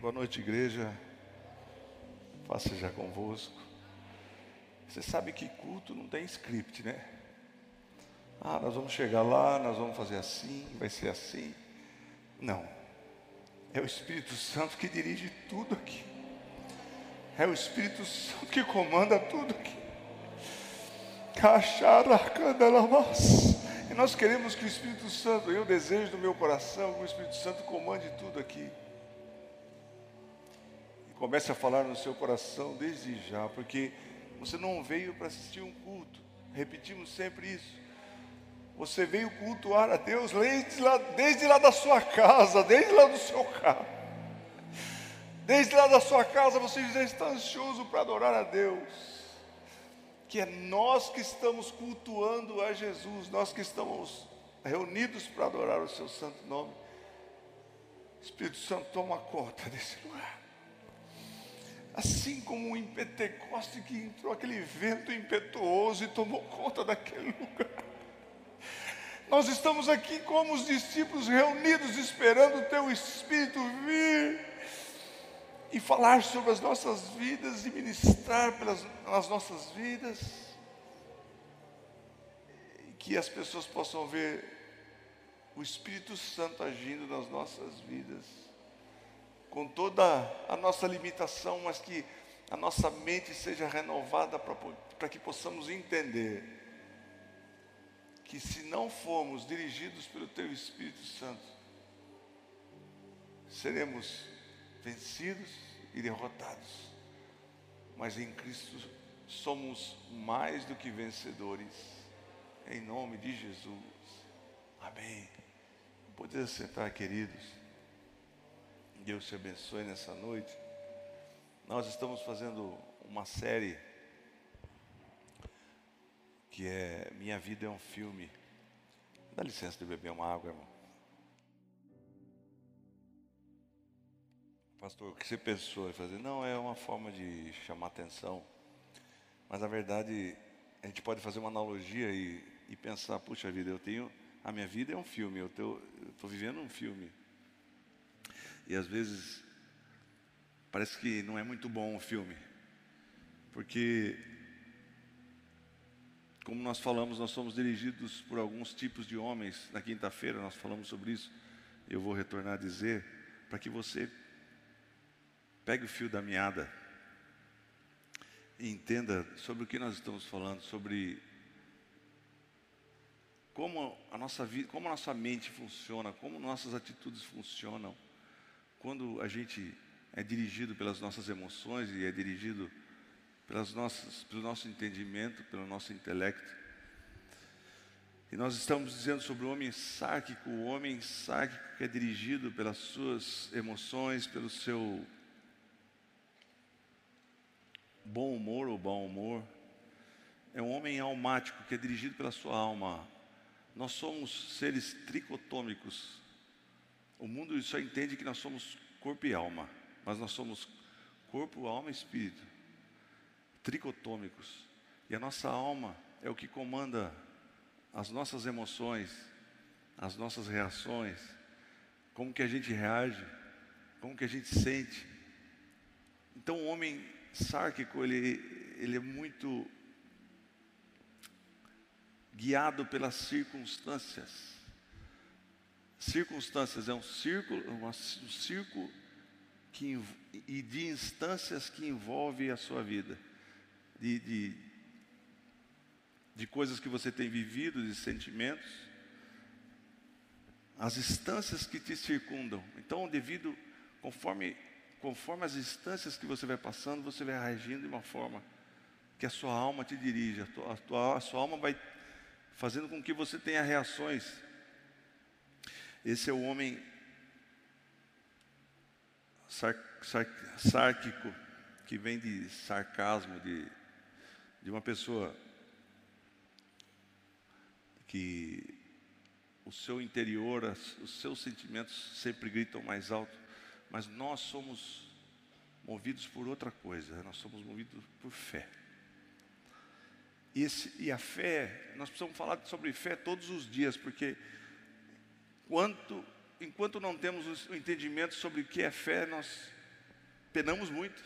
Boa noite, igreja. Paz seja convosco. Você sabe que culto não tem script, né? Ah, nós vamos chegar lá, nós vamos fazer assim, vai ser assim. Não. É o Espírito Santo que dirige tudo aqui. É o Espírito Santo que comanda tudo aqui. E nós queremos que o Espírito Santo, eu desejo do meu coração que o Espírito Santo comande tudo aqui. Comece a falar no seu coração desde já, porque você não veio para assistir um culto. Repetimos sempre isso. Você veio cultuar a Deus desde lá, desde lá da sua casa, desde lá do seu carro. Desde lá da sua casa você já está ansioso para adorar a Deus. Que é nós que estamos cultuando a Jesus, nós que estamos reunidos para adorar o seu santo nome. Espírito Santo toma conta desse lugar. Assim como em Pentecoste que entrou aquele vento impetuoso e tomou conta daquele lugar. Nós estamos aqui como os discípulos reunidos, esperando o Teu Espírito vir e falar sobre as nossas vidas e ministrar pelas, nossas vidas. Que as pessoas possam ver o Espírito Santo agindo nas nossas vidas, com toda a nossa limitação, mas que a nossa mente seja renovada para que possamos entender que se não formos dirigidos pelo Teu Espírito Santo, seremos vencidos e derrotados. Mas em Cristo somos mais do que vencedores. Em nome de Jesus. Amém. Poder sentar, queridos. Deus te abençoe nessa noite. Nós estamos fazendo uma série que é Minha Vida é um Filme. Dá licença de beber uma água, irmão. Pastor, o que você pensou em fazer? Não, é uma forma de chamar atenção. Mas na verdade, a gente pode fazer uma analogia e, e pensar, puxa vida, eu tenho. A minha vida é um filme, eu estou vivendo um filme. E às vezes parece que não é muito bom o filme. Porque como nós falamos, nós somos dirigidos por alguns tipos de homens. Na quinta-feira nós falamos sobre isso. Eu vou retornar a dizer para que você pegue o fio da meada e entenda sobre o que nós estamos falando, sobre como a nossa vida, como a nossa mente funciona, como nossas atitudes funcionam quando a gente é dirigido pelas nossas emoções e é dirigido pelas nossas, pelo nosso entendimento, pelo nosso intelecto. E nós estamos dizendo sobre o homem sárquico, o homem sárquico que é dirigido pelas suas emoções, pelo seu bom humor ou bom humor. É um homem almático que é dirigido pela sua alma. Nós somos seres tricotômicos. O mundo só entende que nós somos corpo e alma, mas nós somos corpo, alma e espírito tricotômicos. E a nossa alma é o que comanda as nossas emoções, as nossas reações, como que a gente reage, como que a gente sente. Então o homem sárquico, ele, ele é muito guiado pelas circunstâncias. Circunstâncias é um círculo, um círculo que, e de instâncias que envolve a sua vida de, de, de coisas que você tem vivido, de sentimentos, as instâncias que te circundam. Então, devido, conforme, conforme as instâncias que você vai passando, você vai reagindo de uma forma que a sua alma te dirige, a, tua, a sua alma vai fazendo com que você tenha reações. Esse é o homem sar, sar, sárquico, que vem de sarcasmo, de de uma pessoa que o seu interior, os seus sentimentos sempre gritam mais alto, mas nós somos movidos por outra coisa, nós somos movidos por fé. E, esse, e a fé, nós precisamos falar sobre fé todos os dias, porque quanto, enquanto não temos o entendimento sobre o que é fé, nós penamos muito.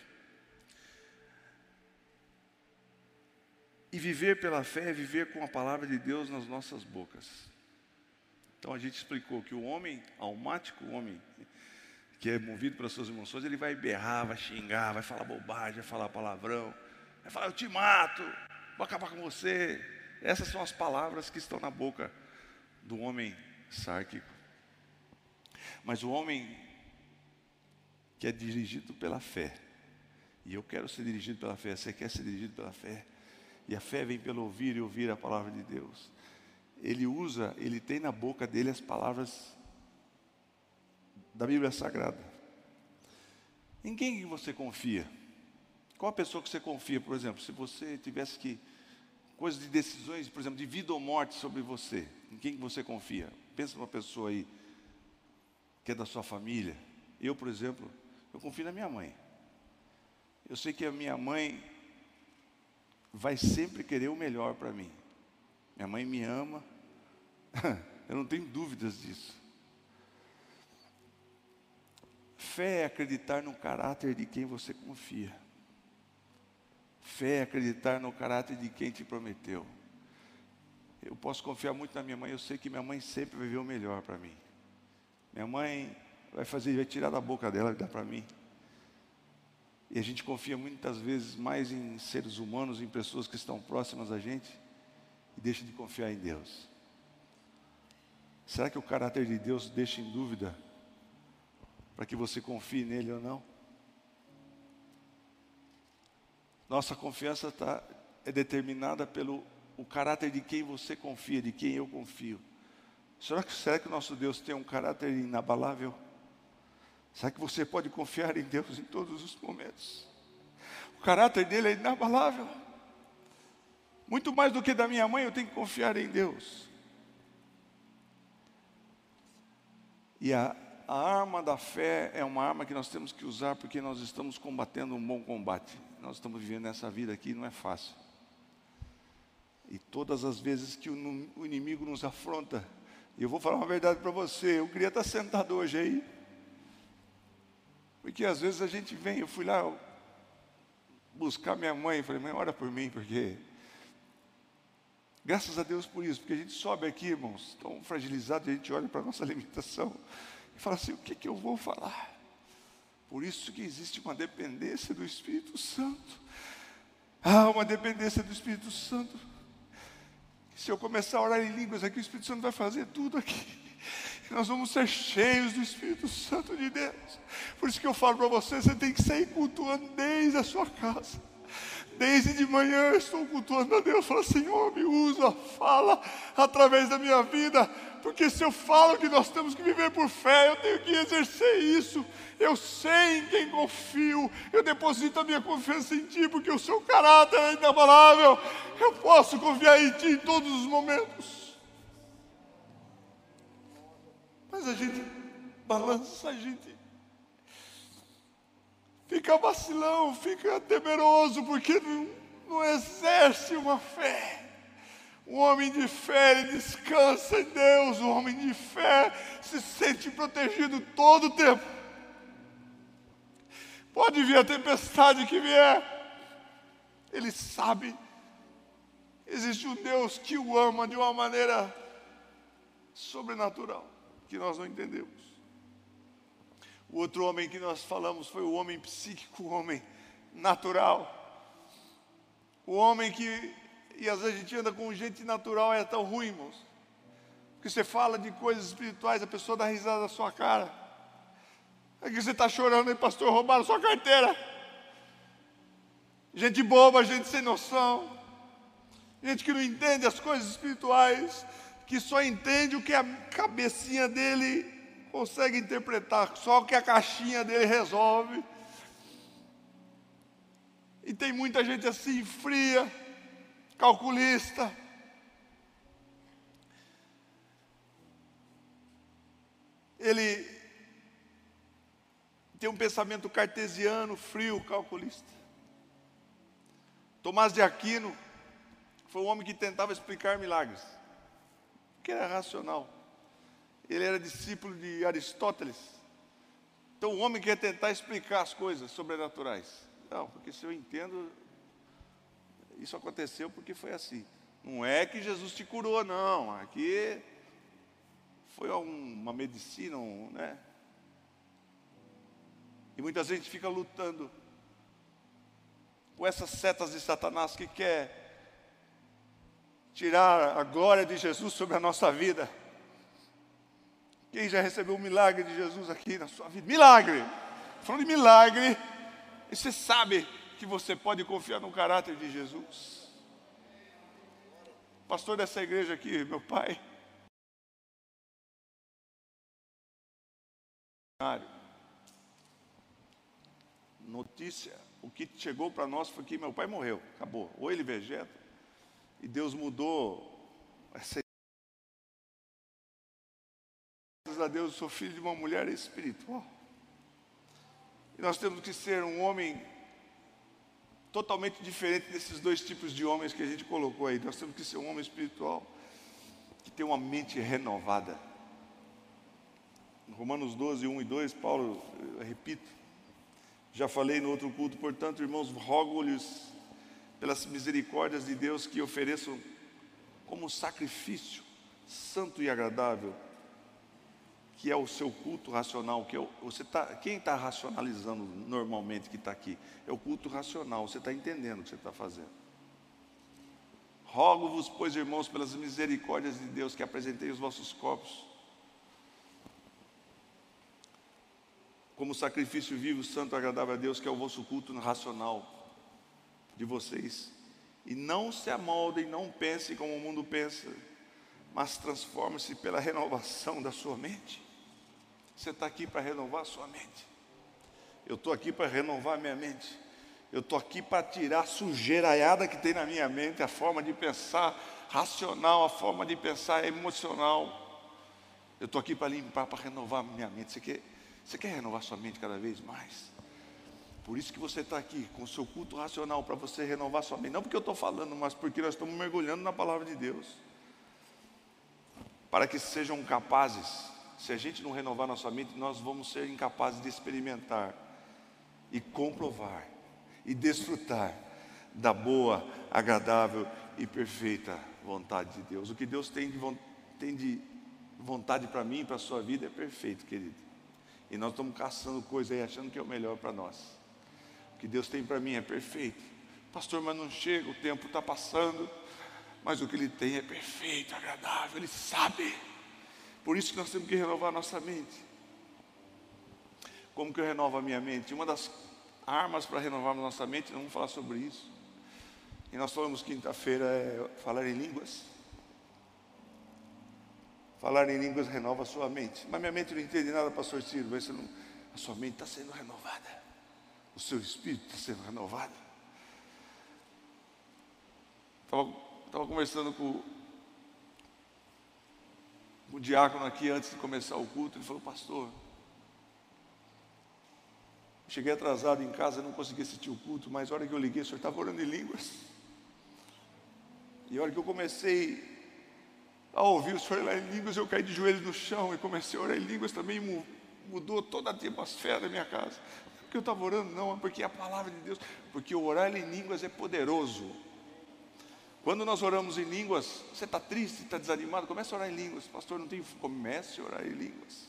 E viver pela fé é viver com a palavra de Deus nas nossas bocas. Então a gente explicou que o homem almático, o homem que é movido pelas suas emoções, ele vai berrar, vai xingar, vai falar bobagem, vai falar palavrão, vai falar eu te mato, vou acabar com você. Essas são as palavras que estão na boca do homem sárquico. Mas o homem que é dirigido pela fé, e eu quero ser dirigido pela fé, você quer ser dirigido pela fé? E a fé vem pelo ouvir e ouvir a palavra de Deus. Ele usa, ele tem na boca dele as palavras da Bíblia Sagrada. Em quem você confia? Qual a pessoa que você confia, por exemplo, se você tivesse que coisas de decisões, por exemplo, de vida ou morte sobre você, em quem você confia? Pensa numa pessoa aí que é da sua família. Eu, por exemplo, eu confio na minha mãe. Eu sei que a minha mãe vai sempre querer o melhor para mim. Minha mãe me ama, eu não tenho dúvidas disso. Fé é acreditar no caráter de quem você confia. Fé é acreditar no caráter de quem te prometeu. Eu posso confiar muito na minha mãe, eu sei que minha mãe sempre vai ver o melhor para mim. Minha mãe vai fazer, vai tirar da boca dela e dar para mim. E a gente confia muitas vezes mais em seres humanos, em pessoas que estão próximas a gente, e deixa de confiar em Deus. Será que o caráter de Deus deixa em dúvida para que você confie nele ou não? Nossa confiança tá, é determinada pelo o caráter de quem você confia, de quem eu confio. Será que, será que o nosso Deus tem um caráter inabalável? Será que você pode confiar em Deus em todos os momentos? O caráter dele é inabalável. Muito mais do que da minha mãe, eu tenho que confiar em Deus. E a, a arma da fé é uma arma que nós temos que usar porque nós estamos combatendo um bom combate. Nós estamos vivendo essa vida aqui, não é fácil. E todas as vezes que o, o inimigo nos afronta, eu vou falar uma verdade para você, eu queria estar sentado hoje aí, porque às vezes a gente vem, eu fui lá buscar minha mãe, falei, mãe, ora por mim, porque. Graças a Deus por isso, porque a gente sobe aqui, irmãos, tão fragilizado, a gente olha para a nossa limitação e fala assim: o que, que eu vou falar? Por isso que existe uma dependência do Espírito Santo. Ah, uma dependência do Espírito Santo. Se eu começar a orar em línguas aqui, o Espírito Santo vai fazer tudo aqui nós vamos ser cheios do Espírito Santo de Deus. Por isso que eu falo para você, você tem que sair cultuando desde a sua casa. Desde de manhã eu estou cultuando a Deus. Fala, Senhor, me usa, fala através da minha vida. Porque se eu falo que nós temos que viver por fé, eu tenho que exercer isso. Eu sei em quem confio. Eu deposito a minha confiança em Ti, porque o seu caráter é inabalável. Eu posso confiar em Ti em todos os momentos. Mas a gente balança, a gente fica vacilão, fica temeroso, porque não, não exerce uma fé. O homem de fé, ele descansa em Deus. O homem de fé se sente protegido todo o tempo. Pode vir a tempestade que vier, ele sabe. Existe um Deus que o ama de uma maneira sobrenatural que nós não entendemos. O outro homem que nós falamos foi o homem psíquico, o homem natural. O homem que, e às vezes a gente anda com gente natural, é tão ruim, irmãos. Porque você fala de coisas espirituais, a pessoa dá risada na sua cara. É que você está chorando aí, pastor, roubaram sua carteira. Gente boba, gente sem noção. Gente que não entende as coisas espirituais que só entende o que a cabecinha dele consegue interpretar, só o que a caixinha dele resolve. E tem muita gente assim, fria, calculista. Ele tem um pensamento cartesiano, frio, calculista. Tomás de Aquino foi um homem que tentava explicar milagres que era racional. Ele era discípulo de Aristóteles. Então o homem quer tentar explicar as coisas sobrenaturais. Não, porque se eu entendo, isso aconteceu porque foi assim. Não é que Jesus te curou, não. Aqui foi uma medicina, um, né? E muita gente fica lutando com essas setas de Satanás que quer tirar a glória de Jesus sobre a nossa vida. Quem já recebeu o milagre de Jesus aqui na sua vida? Milagre! Falando de milagre, você sabe que você pode confiar no caráter de Jesus. Pastor dessa igreja aqui, meu pai. Notícia, o que chegou para nós foi que meu pai morreu, acabou. Ou ele vegeta, e Deus mudou essa Graças a Deus, eu sou filho de uma mulher espiritual. E nós temos que ser um homem totalmente diferente desses dois tipos de homens que a gente colocou aí. Nós temos que ser um homem espiritual que tem uma mente renovada. Romanos 12, 1 e 2, Paulo, repito, já falei no outro culto, portanto, irmãos, rogo-lhes pelas misericórdias de Deus que ofereçam como sacrifício santo e agradável que é o seu culto racional, que é o, você tá, quem está racionalizando normalmente que está aqui? É o culto racional, você está entendendo o que você está fazendo. Rogo-vos, pois, irmãos, pelas misericórdias de Deus, que apresentei os vossos corpos como sacrifício vivo, santo, agradável a Deus, que é o vosso culto racional de vocês. E não se amoldem, não pensem como o mundo pensa, mas transforme-se pela renovação da sua mente. Você está aqui para renovar sua mente. Eu estou aqui para renovar minha mente. Eu estou aqui para tirar a sujeiraiada que tem na minha mente, a forma de pensar racional, a forma de pensar emocional. Eu estou aqui para limpar, para renovar minha mente. Você quer, você quer renovar sua mente cada vez mais? Por isso que você está aqui, com o seu culto racional, para você renovar sua mente. Não porque eu estou falando, mas porque nós estamos mergulhando na palavra de Deus. Para que sejam capazes se a gente não renovar nossa mente, nós vamos ser incapazes de experimentar e comprovar e desfrutar da boa, agradável e perfeita vontade de Deus. O que Deus tem de, tem de vontade para mim e para a sua vida é perfeito, querido. E nós estamos caçando coisa aí achando que é o melhor para nós. O que Deus tem para mim é perfeito. Pastor, mas não chega, o tempo está passando. Mas o que Ele tem é perfeito, agradável, Ele sabe. Por isso que nós temos que renovar a nossa mente. Como que eu renovo a minha mente? Uma das armas para renovar a nossa mente, vamos falar sobre isso. E nós falamos quinta-feira é falar em línguas. Falar em línguas renova a sua mente. Mas minha mente não entende nada, pastor Ciro. Você não, a sua mente está sendo renovada. O seu espírito está sendo renovado. Estava conversando com o diácono aqui antes de começar o culto, ele falou, pastor, cheguei atrasado em casa, não consegui assistir o culto, mas a hora que eu liguei, o senhor estava orando em línguas. E a hora que eu comecei a ouvir o senhor orar em línguas, eu caí de joelhos no chão e comecei a orar em línguas também, mudou toda a atmosfera da minha casa. Não porque eu estava orando, não, é porque é a palavra de Deus, porque orar em línguas é poderoso. Quando nós oramos em línguas, você está triste, está desanimado, comece a orar em línguas. Pastor, não tenho. Comece a orar em línguas.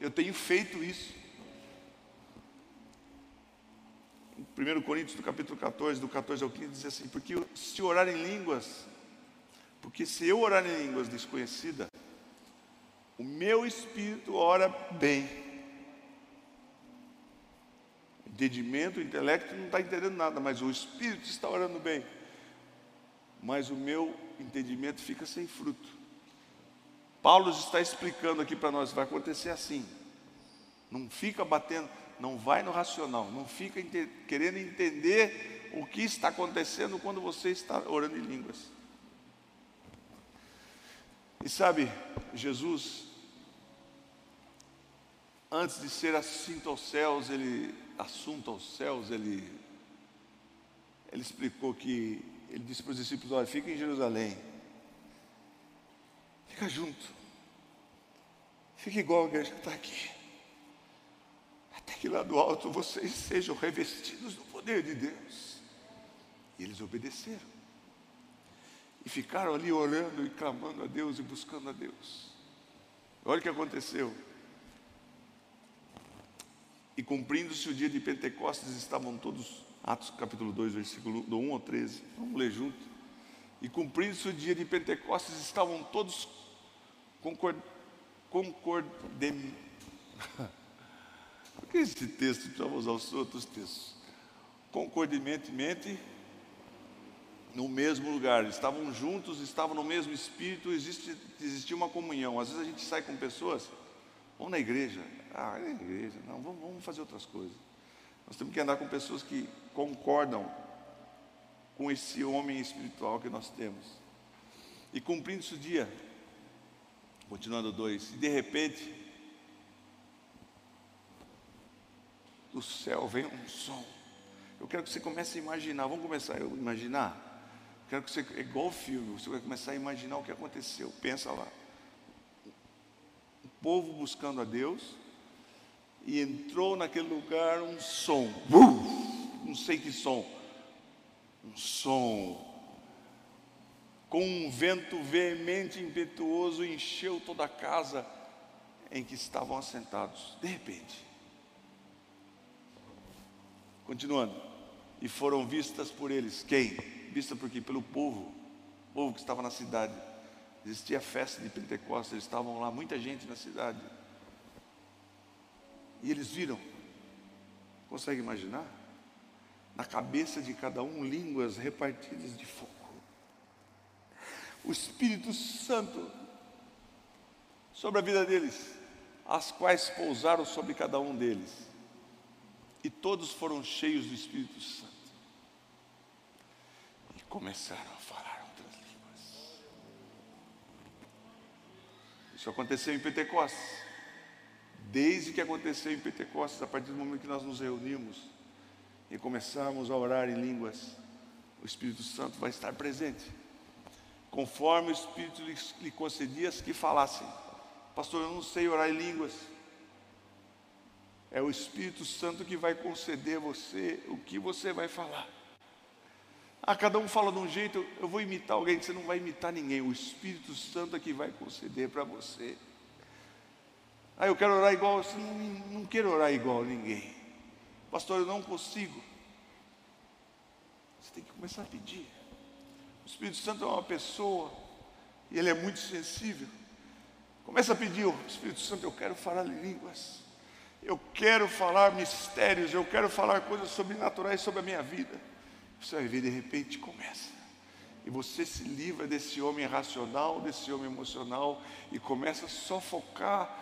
Eu tenho feito isso. Em 1 Coríntios, do capítulo 14, do 14 ao 15, diz assim: Porque se orar em línguas, porque se eu orar em línguas desconhecida, o meu espírito ora bem. Entendimento, o intelecto não está entendendo nada, mas o espírito está orando bem mas o meu entendimento fica sem fruto. Paulo está explicando aqui para nós, vai acontecer assim. Não fica batendo, não vai no racional, não fica ente querendo entender o que está acontecendo quando você está orando em línguas. E sabe, Jesus, antes de ser assunto aos céus, ele, assunto aos céus, ele, ele explicou que ele disse para os discípulos: Olha, fica em Jerusalém, fica junto, fica igual a igreja que está aqui, até que lá do alto vocês sejam revestidos do poder de Deus. E eles obedeceram. E ficaram ali orando e clamando a Deus e buscando a Deus. Olha o que aconteceu. E cumprindo-se o dia de Pentecostes, estavam todos, Atos capítulo 2, versículo do 1 ao 13. Vamos ler junto. E cumprindo-se o dia de Pentecostes, estavam todos concord, concordem. Por que esse texto? Precisamos usar os outros textos. Concordementemente no mesmo lugar, estavam juntos, estavam no mesmo espírito, existe, existia uma comunhão. Às vezes a gente sai com pessoas, vamos na igreja, ah, é igreja, não, vamos, vamos fazer outras coisas. Nós temos que andar com pessoas que concordam com esse homem espiritual que nós temos. E cumprindo-se o dia, continuando dois, e de repente, do céu vem um som. Eu quero que você comece a imaginar, vamos começar a imaginar? Quero que você, é igual filme, você vai começar a imaginar o que aconteceu. Pensa lá. O povo buscando a Deus, e entrou naquele lugar um som. não sei que som. Um som. Com um vento veemente e impetuoso encheu toda a casa em que estavam assentados. De repente. Continuando. E foram vistas por eles quem? vista por quê? Pelo povo, o povo que estava na cidade. Existia festa de Pentecostes, eles estavam lá, muita gente na cidade. E eles viram, consegue imaginar? Na cabeça de cada um, línguas repartidas de fogo. O Espírito Santo sobre a vida deles, as quais pousaram sobre cada um deles. E todos foram cheios do Espírito Santo começaram a falar outras línguas. Isso aconteceu em Pentecostes. Desde que aconteceu em Pentecostes, a partir do momento que nós nos reunimos e começamos a orar em línguas, o Espírito Santo vai estar presente. Conforme o Espírito lhe concedia que falassem. Pastor, eu não sei orar em línguas. É o Espírito Santo que vai conceder a você o que você vai falar. Ah, cada um fala de um jeito, eu vou imitar alguém, você não vai imitar ninguém, o Espírito Santo é que vai conceder para você. Ah, eu quero orar igual, você não, não quero orar igual a ninguém. Pastor, eu não consigo. Você tem que começar a pedir. O Espírito Santo é uma pessoa, e ele é muito sensível. Começa a pedir, oh, Espírito Santo, eu quero falar línguas. Eu quero falar mistérios, eu quero falar coisas sobrenaturais sobre a minha vida. Você vai ver, de repente começa. E você se livra desse homem racional, desse homem emocional, e começa só a focar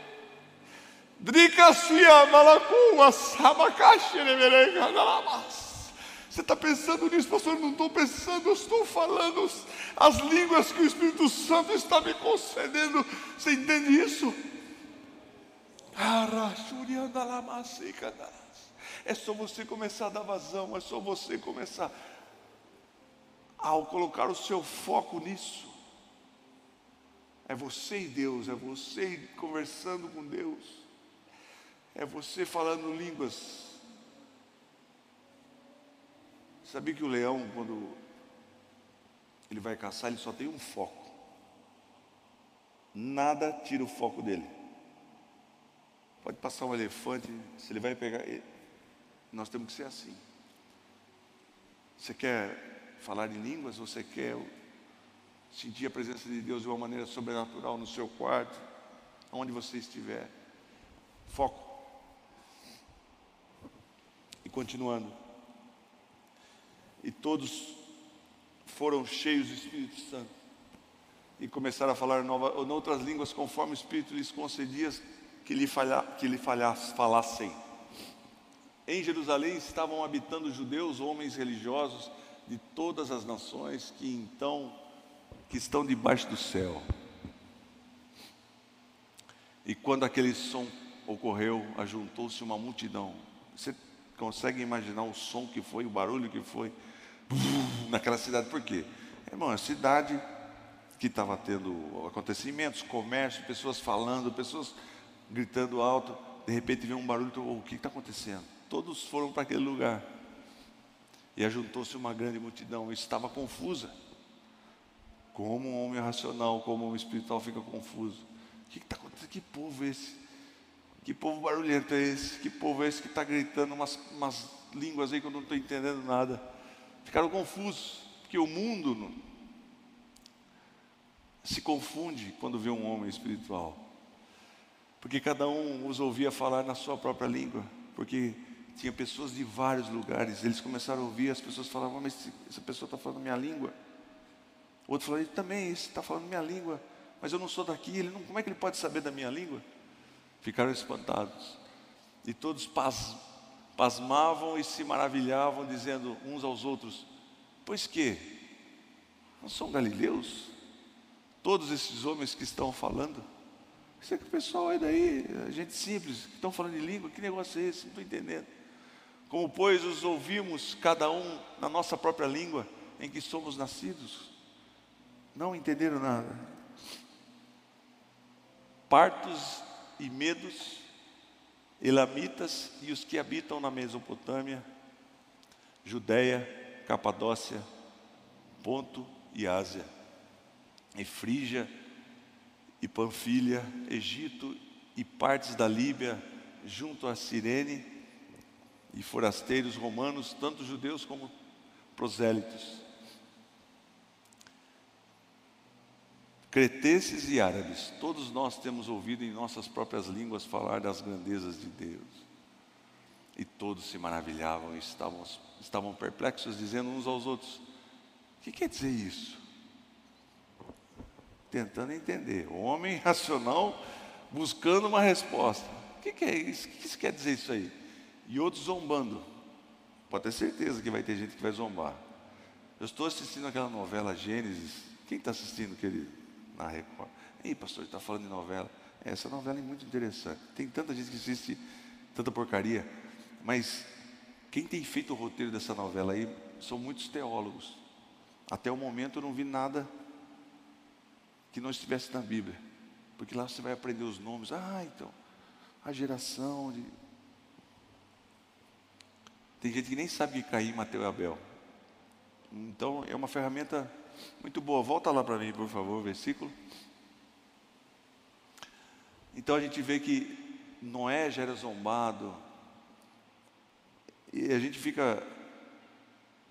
você está pensando nisso, pastor? Não estou pensando, estou falando as línguas que o Espírito Santo está me concedendo. Você entende isso? É só você começar a dar vazão, é só você começar ao colocar o seu foco nisso. É você e Deus, é você conversando com Deus, é você falando línguas. Sabia que o leão, quando ele vai caçar, ele só tem um foco. Nada tira o foco dele. Pode passar um elefante, se ele vai pegar, nós temos que ser assim. Você quer falar em línguas? Você quer sentir a presença de Deus de uma maneira sobrenatural no seu quarto, onde você estiver. Foco. Continuando. E todos foram cheios do Espírito Santo. E começaram a falar nova, ou outras línguas conforme o Espírito lhes concedia que lhe, falha, que lhe falhasse, falassem. Em Jerusalém estavam habitando judeus, homens religiosos, de todas as nações que então que estão debaixo do céu. E quando aquele som ocorreu, ajuntou-se uma multidão. Você consegue imaginar o som que foi, o barulho que foi naquela cidade? Por quê? Irmão, a cidade que estava tendo acontecimentos, comércio, pessoas falando, pessoas gritando alto, de repente veio um barulho, oh, o que está acontecendo? Todos foram para aquele lugar. E ajuntou-se uma grande multidão, estava confusa. Como um homem racional, como um homem espiritual fica confuso. O que está acontecendo? Que povo é esse? Que povo barulhento é esse? Que povo é esse que está gritando umas, umas línguas aí que eu não estou entendendo nada? Ficaram confusos, porque o mundo se confunde quando vê um homem espiritual. Porque cada um os ouvia falar na sua própria língua. Porque tinha pessoas de vários lugares. Eles começaram a ouvir, as pessoas falavam, mas essa pessoa está falando minha língua. O outro falou, ele também, esse está falando minha língua. Mas eu não sou daqui, ele não, como é que ele pode saber da minha língua? Ficaram espantados. E todos pas, pasmavam e se maravilhavam, dizendo uns aos outros: Pois que? Não são galileus? Todos esses homens que estão falando? Isso é que o pessoal aí daí, gente simples, que estão falando de língua, que negócio é esse? Não estou entendendo. Como, pois, os ouvimos cada um na nossa própria língua em que somos nascidos, não entenderam nada. Partos e medos, elamitas e os que habitam na Mesopotâmia, Judéia, Capadócia, Ponto e Ásia, e Frígia e Panfilha, Egito e partes da Líbia, junto a Cirene, e forasteiros romanos, tanto judeus como prosélitos. Cretenses e árabes, todos nós temos ouvido em nossas próprias línguas falar das grandezas de Deus. E todos se maravilhavam e estavam, estavam perplexos, dizendo uns aos outros: O que quer dizer isso? Tentando entender. O homem racional buscando uma resposta. O que, que é isso? O que isso quer dizer isso aí? E outros zombando. Pode ter certeza que vai ter gente que vai zombar. Eu estou assistindo aquela novela Gênesis. Quem está assistindo, querido? Na Record. Ei, pastor, está falando de novela. Essa novela é muito interessante. Tem tanta gente que assiste tanta porcaria, mas quem tem feito o roteiro dessa novela aí são muitos teólogos. Até o momento eu não vi nada que não estivesse na Bíblia. Porque lá você vai aprender os nomes. Ah, então, a geração de. Tem gente que nem sabe que Caim, Mateu e Abel. Então é uma ferramenta muito boa. Volta lá para mim, por favor, versículo. Então a gente vê que Noé já era zombado. E a gente fica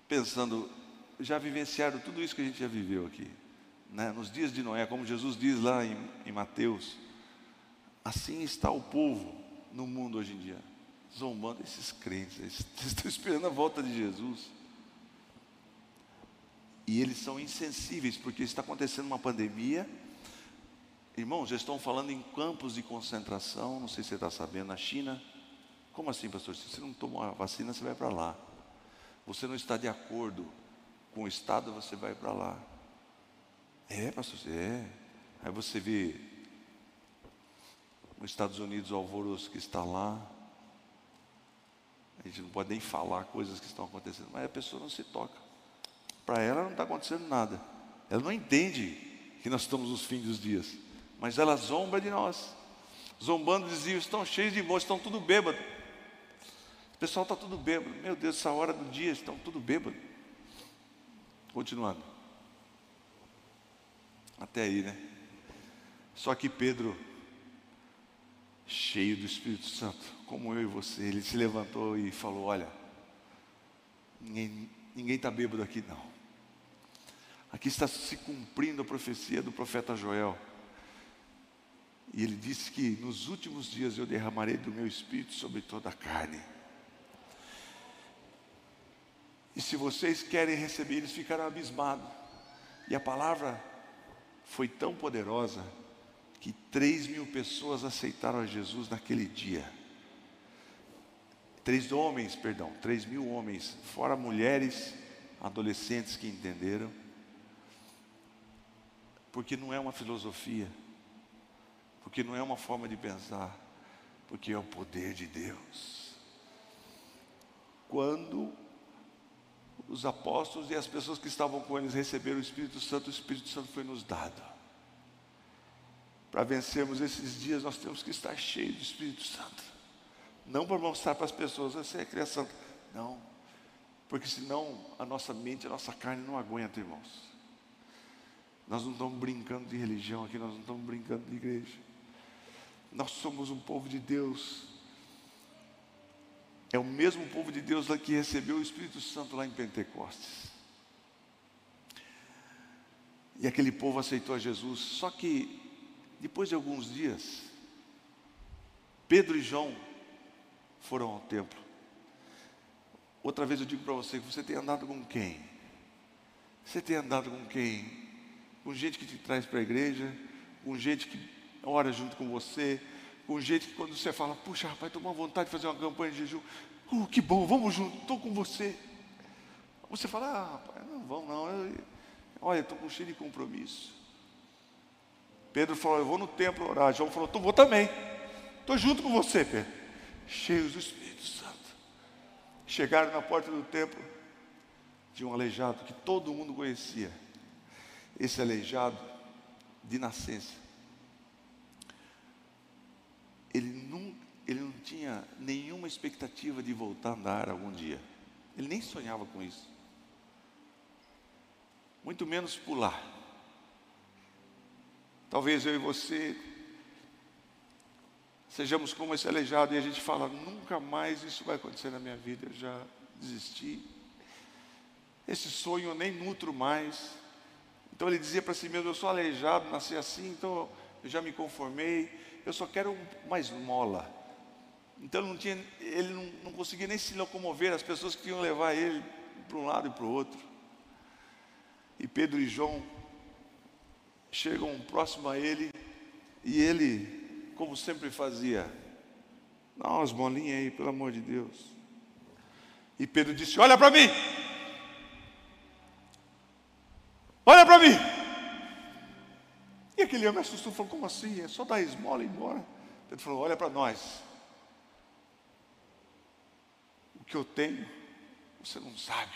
pensando, já vivenciaram tudo isso que a gente já viveu aqui. Né? Nos dias de Noé, como Jesus diz lá em, em Mateus, assim está o povo no mundo hoje em dia, zombando esses crentes, eles estão esperando a volta de Jesus. E eles são insensíveis, porque está acontecendo uma pandemia. Irmãos, já estão falando em campos de concentração, não sei se você está sabendo, na China. Como assim, pastor? Se você não tomou a vacina, você vai para lá. Você não está de acordo com o Estado, você vai para lá. É, pastor, é. Aí você vê nos Estados Unidos o alvoroço que está lá. A gente não pode nem falar coisas que estão acontecendo, mas a pessoa não se toca. Para ela não está acontecendo nada. Ela não entende que nós estamos nos fins dos dias. Mas ela zomba de nós. Zombando dizia, estão cheios de moços, estão tudo bêbado. O pessoal está tudo bêbado. Meu Deus, essa hora do dia estão tudo bêbado. Continuando. Até aí, né? Só que Pedro, cheio do Espírito Santo, como eu e você, ele se levantou e falou: Olha, ninguém está bêbado aqui não. Aqui está se cumprindo a profecia do profeta Joel. E ele disse que nos últimos dias eu derramarei do meu espírito sobre toda a carne. E se vocês querem receber, eles ficaram abismados. E a palavra foi tão poderosa que três mil pessoas aceitaram a Jesus naquele dia. Três homens, perdão, três mil homens, fora mulheres adolescentes que entenderam, porque não é uma filosofia, porque não é uma forma de pensar, porque é o poder de Deus. Quando os apóstolos e as pessoas que estavam com eles receberam o Espírito Santo, o Espírito Santo foi nos dado. Para vencermos esses dias, nós temos que estar cheios do Espírito Santo. Não para mostrar para as pessoas, você é criação. Não. Porque senão a nossa mente, a nossa carne não aguenta, irmãos. Nós não estamos brincando de religião aqui, nós não estamos brincando de igreja. Nós somos um povo de Deus. É o mesmo povo de Deus lá que recebeu o Espírito Santo lá em Pentecostes. E aquele povo aceitou a Jesus. Só que, depois de alguns dias, Pedro e João foram ao templo. Outra vez eu digo para você que você tem andado com quem? Você tem andado com quem? Com gente que te traz para a igreja, com gente que ora junto com você, com gente que quando você fala, puxa, rapaz, estou com vontade de fazer uma campanha de jejum, uh, que bom, vamos junto, estou com você. Você fala, ah, rapaz, não vamos não, eu, olha, estou com cheio de compromisso. Pedro falou, eu vou no templo orar. João falou, vou também, estou junto com você, Pedro cheios do Espírito Santo. Chegaram na porta do templo de um aleijado que todo mundo conhecia. Esse aleijado de nascença. Ele não, ele não tinha nenhuma expectativa de voltar a andar algum dia. Ele nem sonhava com isso. Muito menos pular. Talvez eu e você sejamos como esse aleijado e a gente fala: nunca mais isso vai acontecer na minha vida, eu já desisti. Esse sonho eu nem nutro mais. Então ele dizia para si mesmo: eu sou aleijado, nasci assim, então eu já me conformei, eu só quero uma esmola. Então não tinha, ele não, não conseguia nem se locomover, as pessoas queriam levar ele para um lado e para o outro. E Pedro e João chegam próximo a ele e ele como sempre fazia. Dá umas bolinhas aí, pelo amor de Deus. E Pedro disse: Olha para mim. Olha para mim. E aquele homem assustou, falou: Como assim? É só dar esmola e ir embora. Pedro falou: Olha para nós. O que eu tenho, você não sabe.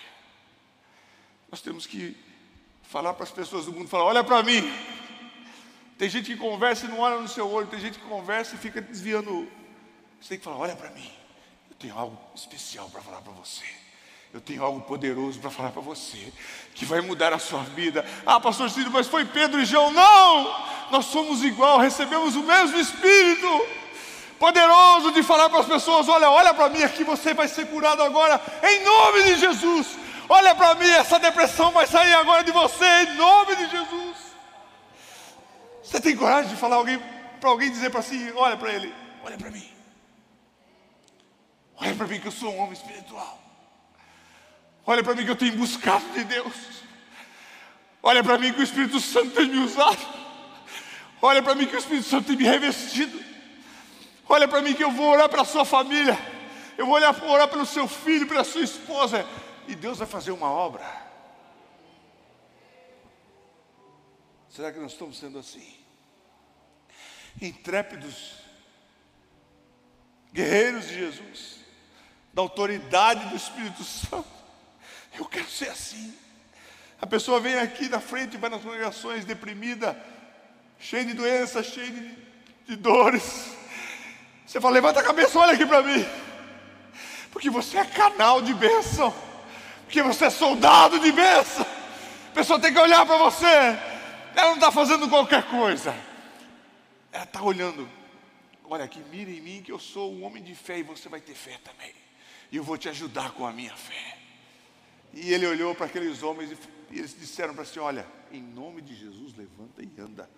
Nós temos que falar para as pessoas do mundo: falar, Olha para mim. Tem gente que conversa e não olha no seu olho, tem gente que conversa e fica desviando. Você tem que falar: olha para mim, eu tenho algo especial para falar para você. Eu tenho algo poderoso para falar para você, que vai mudar a sua vida. Ah, pastor Cídio, mas foi Pedro e João. Não! Nós somos igual, recebemos o mesmo Espírito poderoso de falar para as pessoas: olha, olha para mim aqui, você vai ser curado agora, em nome de Jesus. Olha para mim, essa depressão vai sair agora de você, em nome de Jesus. Você tem coragem de falar para alguém dizer para si, olha para ele, olha para mim. Olha para mim que eu sou um homem espiritual. Olha para mim que eu tenho buscado de Deus. Olha para mim que o Espírito Santo tem me usado. Olha para mim que o Espírito Santo tem me revestido. Olha para mim que eu vou orar para a sua família. Eu vou orar, orar pelo seu filho, pela sua esposa. E Deus vai fazer uma obra. Será que nós estamos sendo assim? Intrépidos, guerreiros de Jesus, da autoridade do Espírito Santo. Eu quero ser assim. A pessoa vem aqui na frente, vai nas congregações deprimida, cheia de doenças, cheia de, de dores. Você fala, levanta a cabeça, olha aqui para mim. Porque você é canal de bênção. Porque você é soldado de bênção. A pessoa tem que olhar para você ela não está fazendo qualquer coisa. Ela está olhando. Olha aqui, mira em mim que eu sou um homem de fé e você vai ter fé também. E eu vou te ajudar com a minha fé. E ele olhou para aqueles homens e eles disseram para si: Olha, em nome de Jesus, levanta e anda.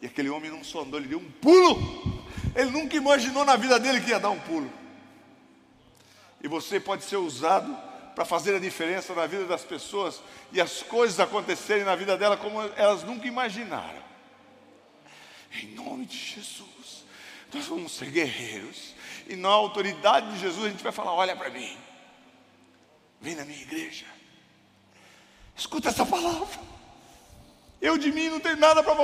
E aquele homem não só andou, ele deu um pulo. Ele nunca imaginou na vida dele que ia dar um pulo. E você pode ser usado para fazer a diferença na vida das pessoas e as coisas acontecerem na vida dela como elas nunca imaginaram. Em nome de Jesus, nós vamos ser guerreiros e na autoridade de Jesus a gente vai falar: olha para mim, vem na minha igreja, Escuta essa palavra. Eu de mim não tenho nada para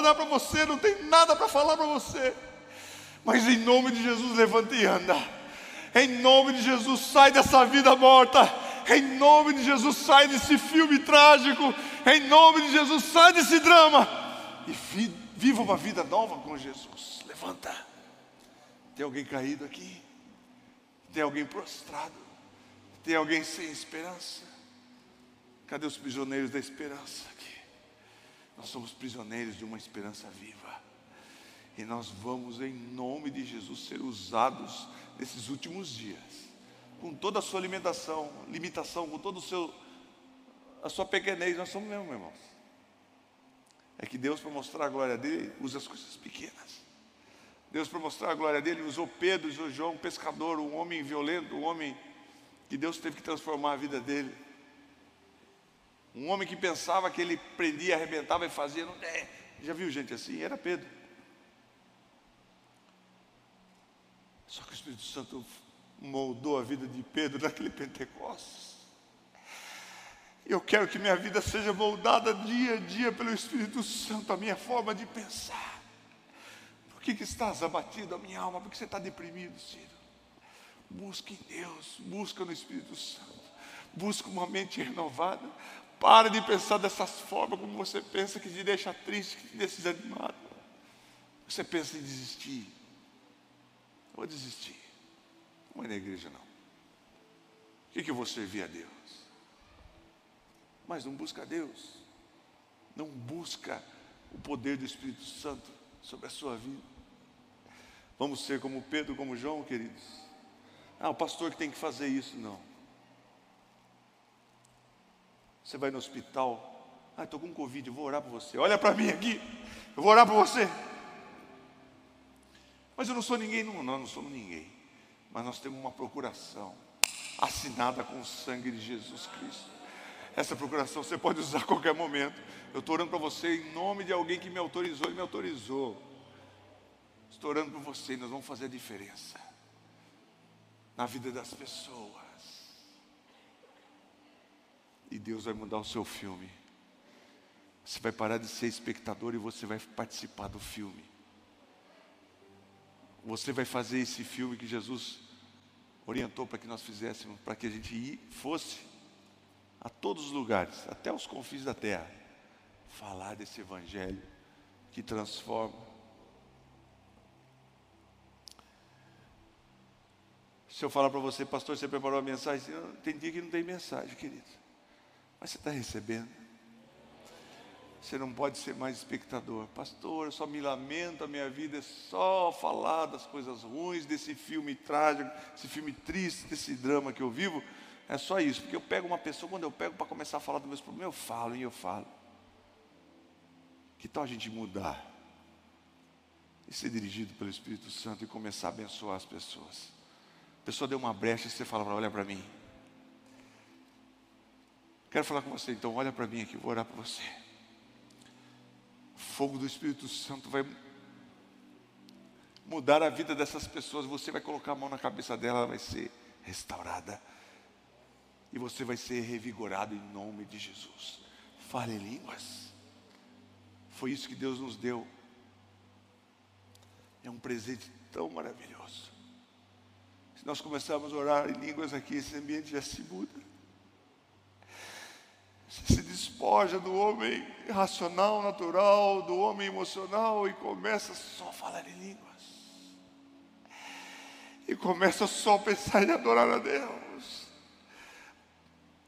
dar para você, não tenho nada para falar para você. Mas em nome de Jesus, levanta e anda. Em nome de Jesus, sai dessa vida morta. Em nome de Jesus, sai desse filme trágico. Em nome de Jesus, sai desse drama. E viva uma vida nova com Jesus. Levanta. Tem alguém caído aqui? Tem alguém prostrado? Tem alguém sem esperança? Cadê os prisioneiros da esperança aqui? Nós somos prisioneiros de uma esperança viva. E nós vamos, em nome de Jesus, ser usados nesses últimos dias, com toda a sua alimentação, limitação, com todo o seu a sua pequenez, nós somos mesmo, irmãos. É que Deus, para mostrar a glória dele, usa as coisas pequenas. Deus, para mostrar a glória dele, usou Pedro, usou João, um pescador, um homem violento, um homem que Deus teve que transformar a vida dele. Um homem que pensava que ele prendia, arrebentava e fazia. Não, é, já viu gente assim? Era Pedro. Só que o Espírito Santo moldou a vida de Pedro naquele Pentecostes. Eu quero que minha vida seja moldada dia a dia pelo Espírito Santo, a minha forma de pensar. Por que, que estás abatido a minha alma? Por que você está deprimido, Ciro? Busque em Deus, busca no Espírito Santo, busca uma mente renovada. Pare de pensar dessas formas como você pensa que te deixa triste, que te deixa desanimado. Você pensa em desistir. Eu vou desistir. Não vou na igreja não. O que, que eu vou servir a Deus? Mas não busca a Deus. Não busca o poder do Espírito Santo sobre a sua vida. Vamos ser como Pedro, como João, queridos. Ah, o pastor que tem que fazer isso, não. Você vai no hospital. Ah, estou com Covid, eu vou orar por você. Olha para mim aqui, eu vou orar por você. Mas eu não sou ninguém, não, não, não somos ninguém. Mas nós temos uma procuração assinada com o sangue de Jesus Cristo. Essa procuração você pode usar a qualquer momento. Eu estou orando para você em nome de alguém que me autorizou e me autorizou. Estou orando por você e nós vamos fazer a diferença na vida das pessoas. E Deus vai mudar o seu filme. Você vai parar de ser espectador e você vai participar do filme. Você vai fazer esse filme que Jesus orientou para que nós fizéssemos, para que a gente fosse a todos os lugares, até os confins da terra, falar desse evangelho que transforma. Se eu falar para você, pastor, você preparou a mensagem? Tem dia que não tem mensagem, querido. Mas você está recebendo. Você não pode ser mais espectador. Pastor, eu só me lamento, a minha vida é só falar das coisas ruins, desse filme trágico, desse filme triste, desse drama que eu vivo. É só isso, porque eu pego uma pessoa, quando eu pego para começar a falar dos meus problemas, eu falo e eu falo. Que tal a gente mudar e ser dirigido pelo Espírito Santo e começar a abençoar as pessoas? A pessoa deu uma brecha e você fala para olha para mim. Quero falar com você, então olha para mim aqui, vou orar para você fogo do Espírito Santo vai mudar a vida dessas pessoas. Você vai colocar a mão na cabeça dela, ela vai ser restaurada. E você vai ser revigorado em nome de Jesus. Fale línguas. Foi isso que Deus nos deu. É um presente tão maravilhoso. Se nós começarmos a orar em línguas aqui, esse ambiente já se muda. Se despoja do homem racional, natural, do homem emocional e começa só a falar em línguas. E começa só a pensar em adorar a Deus.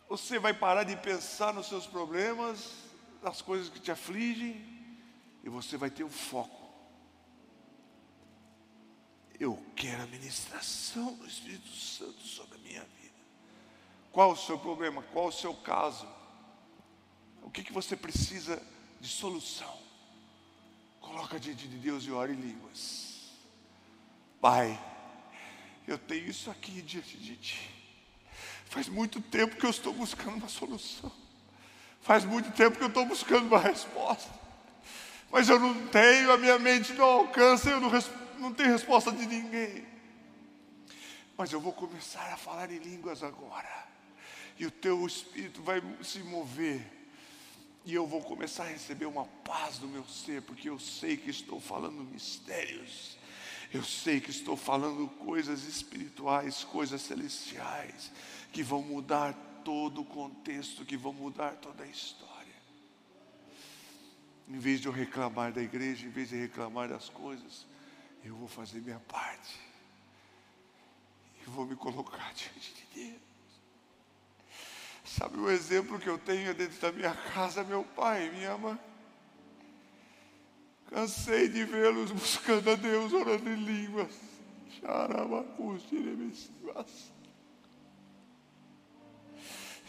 Você vai parar de pensar nos seus problemas, nas coisas que te afligem, e você vai ter um foco. Eu quero a ministração do Espírito Santo sobre a minha vida. Qual o seu problema? Qual o seu caso? O que, que você precisa de solução? Coloca diante de Deus e ore em línguas. Pai, eu tenho isso aqui diante de Ti. Faz muito tempo que eu estou buscando uma solução. Faz muito tempo que eu estou buscando uma resposta. Mas eu não tenho, a minha mente não alcança, eu não, não tenho resposta de ninguém. Mas eu vou começar a falar em línguas agora. e o teu espírito vai se mover. E eu vou começar a receber uma paz do meu ser, porque eu sei que estou falando mistérios. Eu sei que estou falando coisas espirituais, coisas celestiais, que vão mudar todo o contexto, que vão mudar toda a história. Em vez de eu reclamar da igreja, em vez de reclamar das coisas, eu vou fazer minha parte. E vou me colocar diante de Deus. Sabe o exemplo que eu tenho dentro da minha casa, meu pai minha mãe? Cansei de vê-los buscando a Deus, orando em línguas.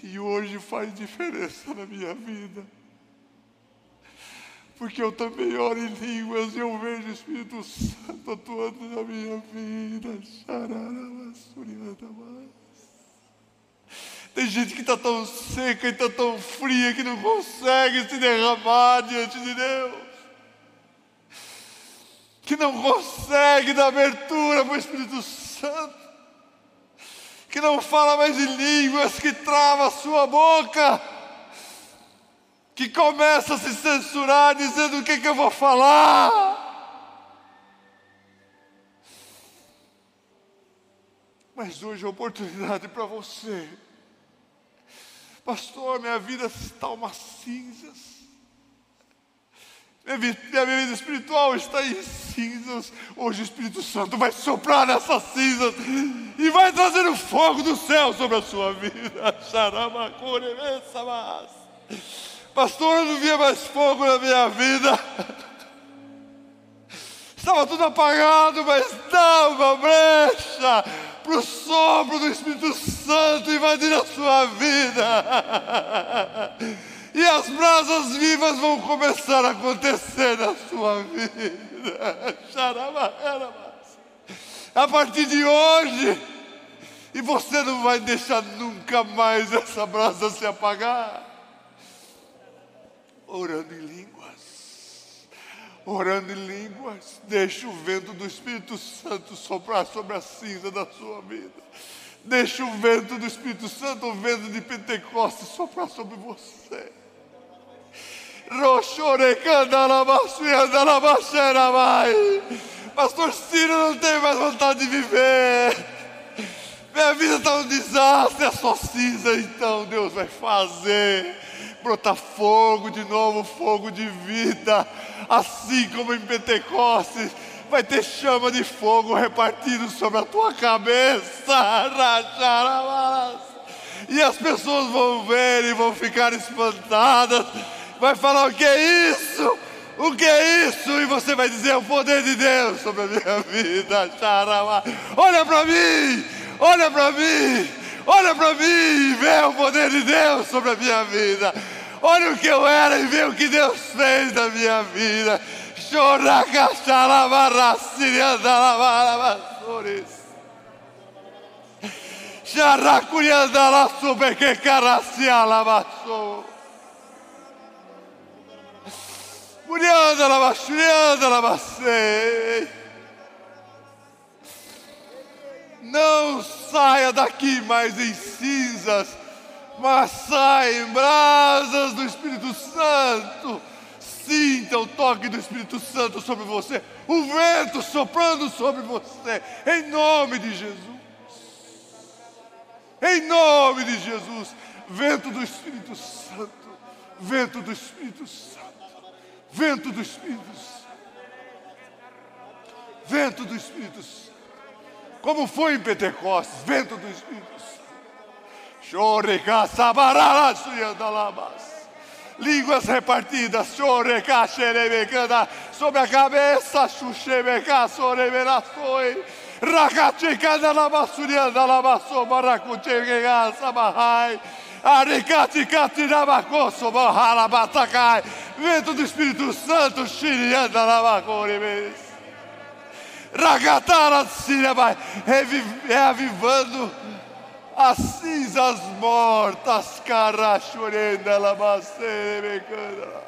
E hoje faz diferença na minha vida. Porque eu também oro em línguas e eu vejo o Espírito Santo atuando na minha vida. Tem gente que está tão seca e está tão fria que não consegue se derramar diante de Deus que não consegue dar abertura para o Espírito Santo, que não fala mais em línguas, que trava a sua boca, que começa a se censurar dizendo o que, que eu vou falar. Mas hoje é oportunidade para você. Pastor, minha vida está umas cinzas. Minha vida, minha vida espiritual está em cinzas. Hoje o Espírito Santo vai soprar nessas cinzas e vai trazer o fogo do céu sobre a sua vida. Pastor, eu não via mais fogo na minha vida. Estava tudo apagado, mas dá uma brecha para o sopro do Espírito Santo invadir a sua vida e as brasas vivas vão começar a acontecer na sua vida. A partir de hoje, e você não vai deixar nunca mais essa brasa se apagar. Orando em línguas, orando em línguas, deixa o vento do Espírito Santo soprar sobre a cinza da sua vida. Deixa o vento do Espírito Santo, o vento de Pentecostes soprar sobre você. Pastor Ciro não tem mais vontade de viver. Minha vida está um desastre, é só cinza. Então Deus vai fazer brotar fogo de novo, fogo de vida, assim como em Pentecostes. Vai ter chama de fogo repartido sobre a tua cabeça. E as pessoas vão ver e vão ficar espantadas vai falar: o que é isso? O que é isso? E você vai dizer: é o poder de Deus sobre a minha vida. Olha para mim, olha para mim, olha para mim e vê o poder de Deus sobre a minha vida. Olha o que eu era e vê o que Deus fez na minha vida. Não saia daqui mais em cinzas, em brasas do Espírito Santo. Sinta o toque do Espírito Santo sobre você, o vento soprando sobre você, em nome de Jesus. Em nome de Jesus, vento do Espírito Santo, vento do Espírito Santo. Vento do Espírito Vento do Espírito Como foi em Pentecostes, vento do Espírito Línguas repartidas, sobre a cabeça, xuxebeca, soreberaçoi. Rakatikanda labasurianda labasso, barakuchega, sabahai. Vento do Espírito Santo, Xirianda Lavacorimes. Ragatara Sirabai, reavivando as cinzas mortas, Carachorenda Lamacerebecanas.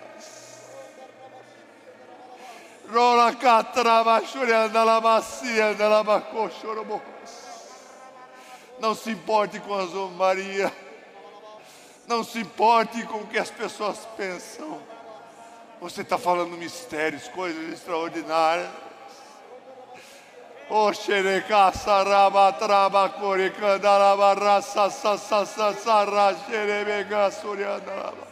Rola Catrava Chorenda Lamacia, Lamacochorobos. Não se importe com a zombaria Não se importe com o que as pessoas pensam. Você está falando mistérios, coisas extraordinárias. O xereca saraba traba coricanda lava raça sa sa sa sarra xerebega surianda lava.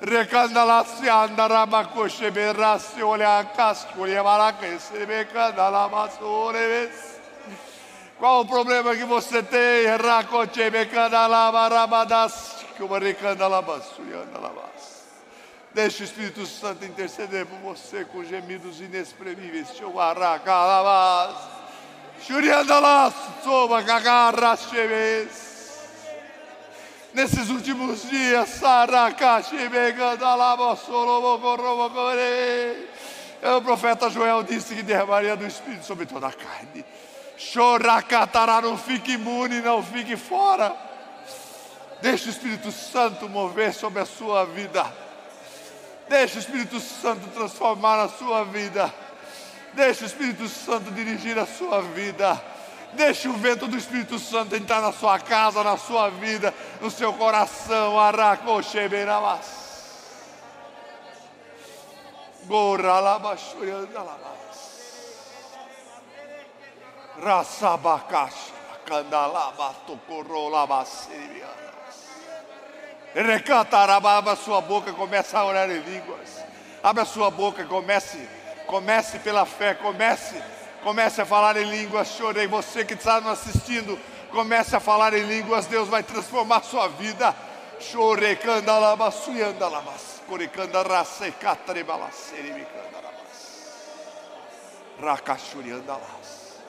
Recanda la sianda raba coxe berrasse olha casco olha maraca xerebega lava soreves. Qual o problema que você tem? Racoche becanda lava rabadas que o recanda lava surianda lava. Deixe o Espírito Santo interceder por você com gemidos inexprimíveis. Chuaracalabas. Churiandalas. Soba cagarras cheves. Nesses últimos dias, o profeta Joel disse que derramaria do Espírito sobre toda a carne. Choracatará, não fique imune, não fique fora. Deixe o Espírito Santo mover sobre a sua vida. Deixe o Espírito Santo transformar a sua vida. Deixe o Espírito Santo dirigir a sua vida. Deixe o vento do Espírito Santo entrar na sua casa, na sua vida, no seu coração. Aracochebeiramas. Goralabachuriandalabas. Rasabacaxa. Candalaba, tocorolabasiribiana. Recantaraba, abra sua boca, comece a orar em línguas. Abra sua boca, comece, comece pela fé, comece, comece a falar em línguas. Chorei, você que está nos assistindo, comece a falar em línguas. Deus vai transformar sua vida. Chorei, candalaba, suiandalabas, coricanda, raça, catrebala, seribicandalabas. Racachuriandalas.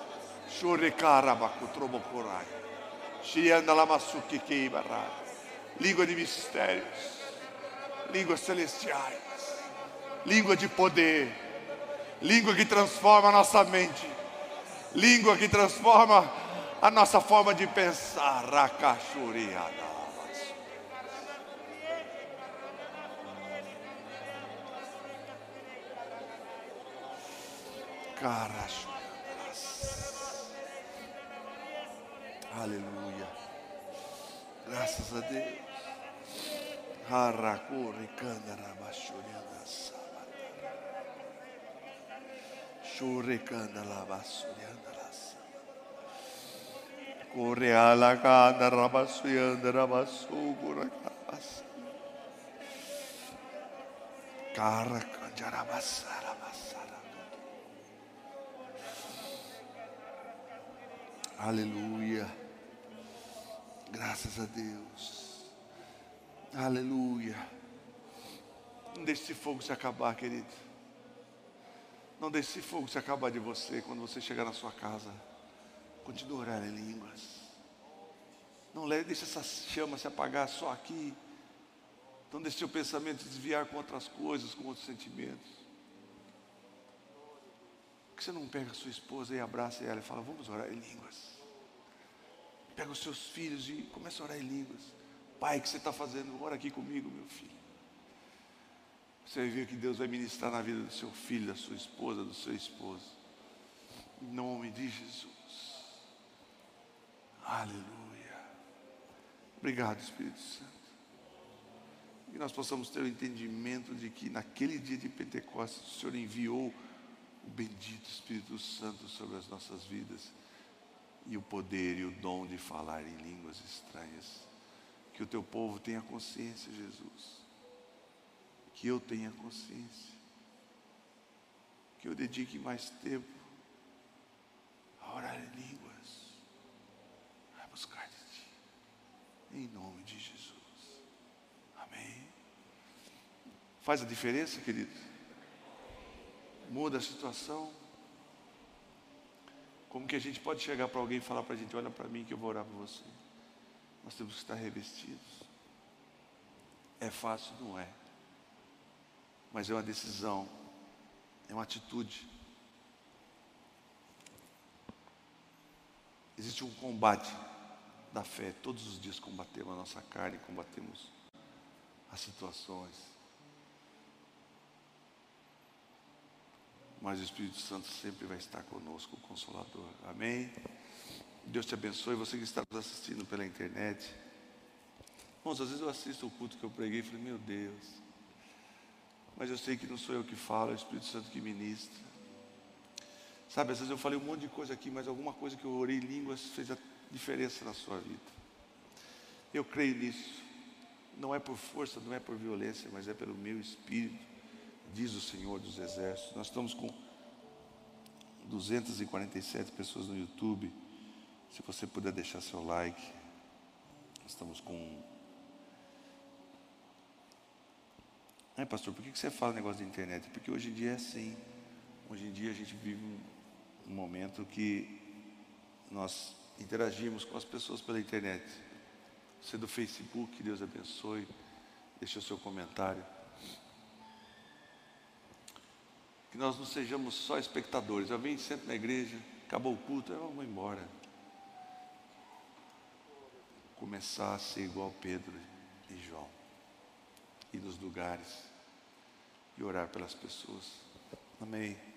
Chorei, carabaco, trobocorai. Chiandalamassuki, queibarai língua de mistérios, línguas celestiais, língua de poder, língua que transforma a nossa mente, língua que transforma a nossa forma de pensar. Rakashuriada. Aleluia. Graças a Deus. Harakuri kandara bashurianda sabata. Shuri kandala basurianda lasa. Kore ala kandara basurianda rabasugura kabas. Kara kanjara basara basara. Aleluia. Graças a Deus. Aleluia. Não deixe esse fogo se acabar, querido. Não deixe esse fogo se acabar de você quando você chegar na sua casa. Continue a orar em línguas. Não deixe essa chama se apagar só aqui. Não deixe seu pensamento desviar com outras coisas, com outros sentimentos. Por que você não pega a sua esposa e abraça ela e fala, vamos orar em línguas? Pega os seus filhos e começa a orar em línguas. Pai, o que você está fazendo? Ora aqui comigo, meu filho. Você vai ver que Deus vai ministrar na vida do seu filho, da sua esposa, do seu esposo. Em nome de Jesus. Aleluia. Obrigado, Espírito Santo. Que nós possamos ter o entendimento de que naquele dia de Pentecostes o Senhor enviou o bendito Espírito Santo sobre as nossas vidas e o poder e o dom de falar em línguas estranhas. Que o teu povo tenha consciência, Jesus. Que eu tenha consciência. Que eu dedique mais tempo a orar em línguas, a buscar de Ti. Em nome de Jesus. Amém. Faz a diferença, querido? Muda a situação. Como que a gente pode chegar para alguém e falar para a gente: olha para mim que eu vou orar por você? Nós temos que estar revestidos. É fácil? Não é. Mas é uma decisão, é uma atitude. Existe um combate da fé. Todos os dias combatemos a nossa carne, combatemos as situações. Mas o Espírito Santo sempre vai estar conosco, o Consolador. Amém? Deus te abençoe. Você que está nos assistindo pela internet, Irmãos, às vezes eu assisto o culto que eu preguei e falei, meu Deus. Mas eu sei que não sou eu que falo, é o Espírito Santo que ministra. Sabe, às vezes eu falei um monte de coisa aqui, mas alguma coisa que eu orei em línguas fez a diferença na sua vida. Eu creio nisso. Não é por força, não é por violência, mas é pelo meu espírito, diz o Senhor dos Exércitos. Nós estamos com 247 pessoas no YouTube. Se você puder deixar seu like. Estamos com. É, pastor, por que você fala negócio de internet? Porque hoje em dia é assim. Hoje em dia a gente vive um, um momento que nós interagimos com as pessoas pela internet. Você do Facebook, Deus abençoe. Deixe o seu comentário. Que nós não sejamos só espectadores. Eu venho sempre na igreja, acabou o culto, eu vou embora. Começar a ser igual Pedro e João. Ir nos lugares e orar pelas pessoas. Amém.